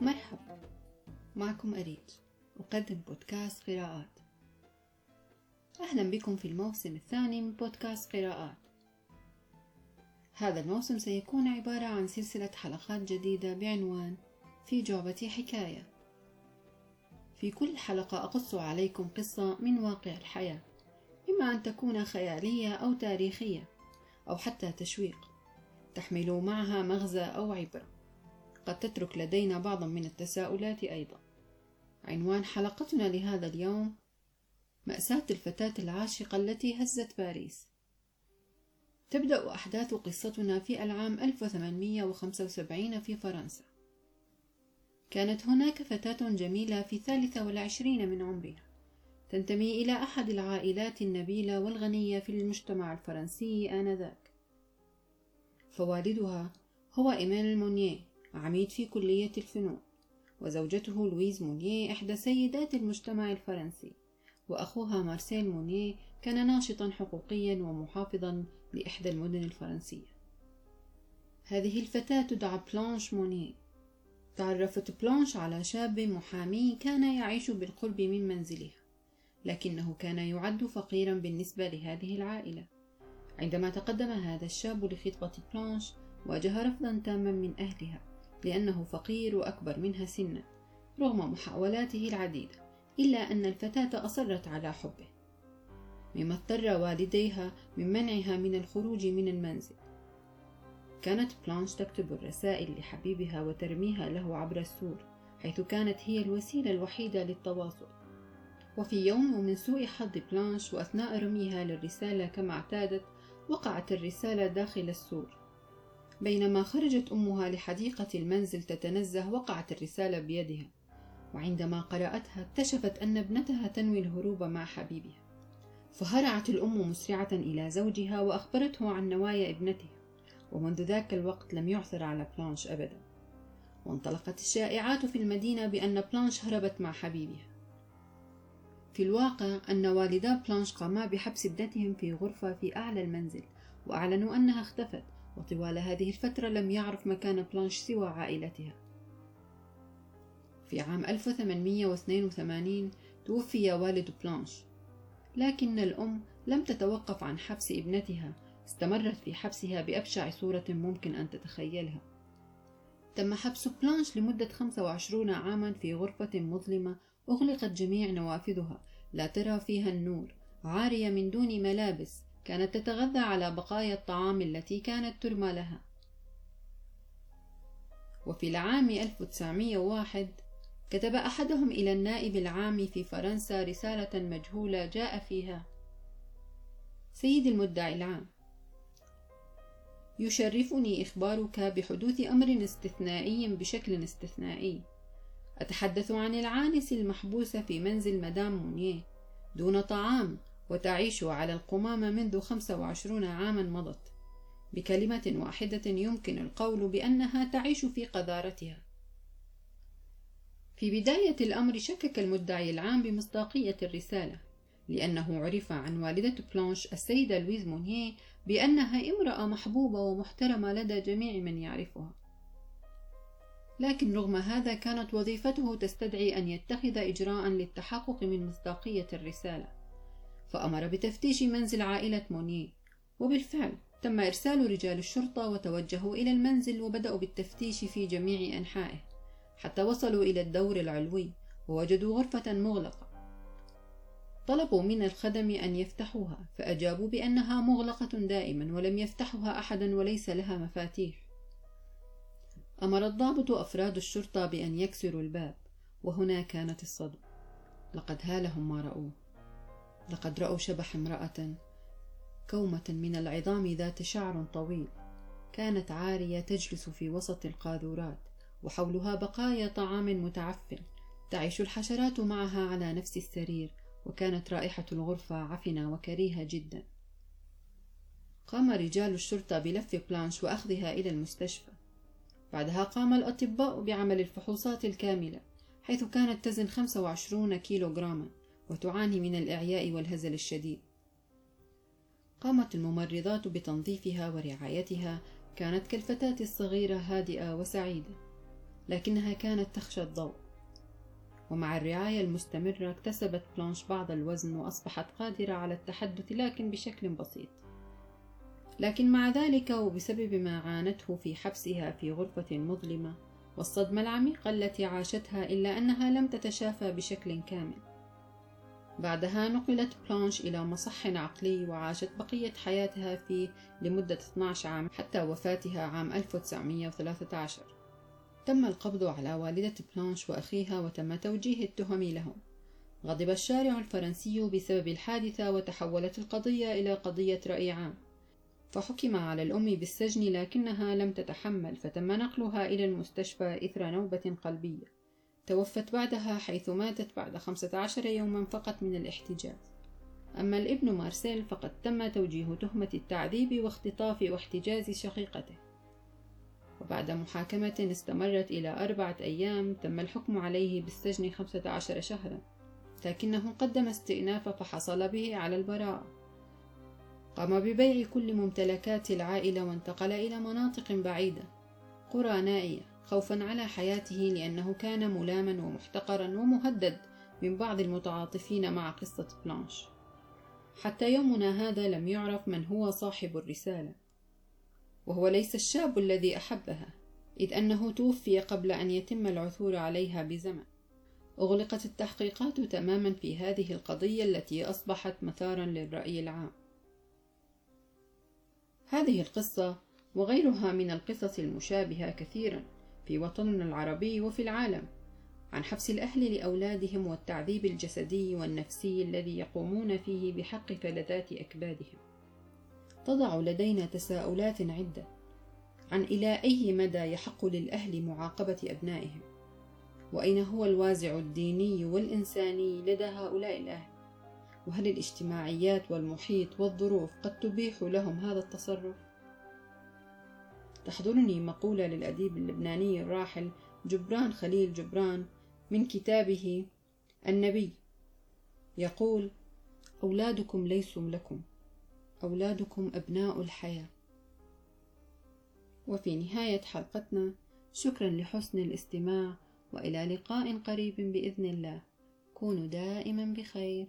مرحبا معكم أريج أقدم بودكاست قراءات. أهلا بكم في الموسم الثاني من بودكاست قراءات. هذا الموسم سيكون عبارة عن سلسلة حلقات جديدة بعنوان في جعبتي حكاية في كل حلقة أقص عليكم قصة من واقع الحياة إما أن تكون خيالية أو تاريخية أو حتى تشويق تحمل معها مغزى أو عبرة. قد تترك لدينا بعضا من التساؤلات أيضا. عنوان حلقتنا لهذا اليوم مأساة الفتاة العاشقة التي هزت باريس. تبدأ أحداث قصتنا في العام 1875 في فرنسا. كانت هناك فتاة جميلة في الثالثة والعشرين من عمرها. تنتمي إلى أحد العائلات النبيلة والغنية في المجتمع الفرنسي آنذاك. فوالدها هو إيميل مونيه عميد في كلية الفنون وزوجته لويز مونيه إحدى سيدات المجتمع الفرنسي وأخوها مارسيل مونيه كان ناشطا حقوقيا ومحافظا لإحدى المدن الفرنسية. هذه الفتاة تدعى بلانش مونيه. تعرفت بلانش على شاب محامي كان يعيش بالقرب من منزلها لكنه كان يعد فقيرا بالنسبة لهذه العائلة. عندما تقدم هذا الشاب لخطبة بلانش واجه رفضا تاما من أهلها. لأنه فقير وأكبر منها سنا رغم محاولاته العديدة إلا أن الفتاة أصرت على حبه. مما اضطر والديها من منعها من الخروج من المنزل. كانت بلانش تكتب الرسائل لحبيبها وترميها له عبر السور حيث كانت هي الوسيلة الوحيدة للتواصل. وفي يوم ومن سوء حظ بلانش وأثناء رميها للرسالة كما اعتادت وقعت الرسالة داخل السور. بينما خرجت أمها لحديقة المنزل تتنزه وقعت الرسالة بيدها وعندما قرأتها اكتشفت أن ابنتها تنوي الهروب مع حبيبها. فهرعت الأم مسرعة إلى زوجها وأخبرته عن نوايا ابنتها ومنذ ذاك الوقت لم يعثر على بلانش أبدا. وانطلقت الشائعات في المدينة بأن بلانش هربت مع حبيبها. في الواقع أن والدا بلانش قاما بحبس ابنتهم في غرفة في أعلى المنزل وأعلنوا أنها اختفت وطوال هذه الفترة لم يعرف مكان بلانش سوى عائلتها. في عام 1882 توفي والد بلانش لكن الأم لم تتوقف عن حبس ابنتها استمرت في حبسها بأبشع صورة ممكن أن تتخيلها. تم حبس بلانش لمدة 25 عاما في غرفة مظلمة أغلقت جميع نوافذها لا ترى فيها النور عارية من دون ملابس كانت تتغذى على بقايا الطعام التي كانت ترمى لها. وفي العام 1901 كتب أحدهم إلى النائب العام في فرنسا رسالة مجهولة جاء فيها. سيدي المدعي العام. يشرفني إخبارك بحدوث أمر استثنائي بشكل استثنائي. أتحدث عن العانس المحبوسة في منزل مدام مونيه دون طعام. وتعيش على القمامة منذ 25 عاما مضت. بكلمة واحدة يمكن القول بأنها تعيش في قذارتها. في بداية الأمر شكك المدعي العام بمصداقية الرسالة لأنه عرف عن والدة بلانش السيدة لويز مونيه بأنها امرأة محبوبة ومحترمة لدى جميع من يعرفها. لكن رغم هذا كانت وظيفته تستدعي أن يتخذ إجراء للتحقق من مصداقية الرسالة. فأمر بتفتيش منزل عائلة مونيه وبالفعل تم إرسال رجال الشرطة وتوجهوا إلى المنزل وبدأوا بالتفتيش في جميع أنحائه. حتى وصلوا إلى الدور العلوي ووجدوا غرفة مغلقة. طلبوا من الخدم أن يفتحوها فأجابوا بأنها مغلقة دائما ولم يفتحها أحدا وليس لها مفاتيح. أمر الضابط أفراد الشرطة بأن يكسروا الباب وهنا كانت الصدمة. لقد هالهم ما رأوه. لقد رأوا شبح امرأة كومة من العظام ذات شعر طويل كانت عارية تجلس في وسط القاذورات وحولها بقايا طعام متعفن تعيش الحشرات معها على نفس السرير وكانت رائحة الغرفة عفنة وكريهة جدا. قام رجال الشرطة بلف بلانش وأخذها إلى المستشفى. بعدها قام الأطباء بعمل الفحوصات الكاملة حيث كانت تزن 25 كيلوغراما. وتعاني من الإعياء والهزل الشديد. قامت الممرضات بتنظيفها ورعايتها كانت كالفتاة الصغيرة هادئة وسعيدة لكنها كانت تخشى الضوء. ومع الرعاية المستمرة اكتسبت بلانش بعض الوزن وأصبحت قادرة على التحدث لكن بشكل بسيط. لكن مع ذلك وبسبب ما عانته في حبسها في غرفة مظلمة والصدمة العميقة التي عاشتها إلا أنها لم تتشافى بشكل كامل. بعدها نقلت بلانش إلى مصح عقلي وعاشت بقية حياتها فيه لمدة 12 عام حتى وفاتها عام 1913 تم القبض على والدة بلانش وأخيها وتم توجيه التهم لهم. غضب الشارع الفرنسي بسبب الحادثة وتحولت القضية إلى قضية رأي عام. فحكم على الأم بالسجن لكنها لم تتحمل فتم نقلها إلى المستشفى إثر نوبة قلبية. توفت بعدها حيث ماتت بعد خمسة عشر يوما فقط من الاحتجاز. أما الابن مارسيل فقد تم توجيه تهمة التعذيب واختطاف واحتجاز شقيقته. وبعد محاكمة استمرت إلى أربعة أيام تم الحكم عليه بالسجن خمسة عشر شهرا لكنه قدم استئناف فحصل به على البراءة. قام ببيع كل ممتلكات العائلة وانتقل إلى مناطق بعيدة قرى نائية. خوفا على حياته لأنه كان ملاما ومحتقرا ومهدد من بعض المتعاطفين مع قصة بلانش. حتى يومنا هذا لم يعرف من هو صاحب الرسالة. وهو ليس الشاب الذي أحبها إذ أنه توفي قبل أن يتم العثور عليها بزمن. أغلقت التحقيقات تماما في هذه القضية التي أصبحت مثارا للرأي العام. هذه القصة وغيرها من القصص المشابهة كثيرا. في وطننا العربي وفي العالم عن حبس الأهل لأولادهم والتعذيب الجسدي والنفسي الذي يقومون فيه بحق فلذات أكبادهم. تضع لدينا تساؤلات عدة عن إلى أي مدى يحق للأهل معاقبة أبنائهم وأين هو الوازع الديني والإنساني لدى هؤلاء الأهل؟ وهل الاجتماعيات والمحيط والظروف قد تبيح لهم هذا التصرف؟ تحضرني مقولة للأديب اللبناني الراحل جبران خليل جبران من كتابه النبي. يقول أولادكم ليسوا لكم أولادكم أبناء الحياة. وفي نهاية حلقتنا شكرا لحسن الاستماع وإلى لقاء قريب بإذن الله. كونوا دائما بخير.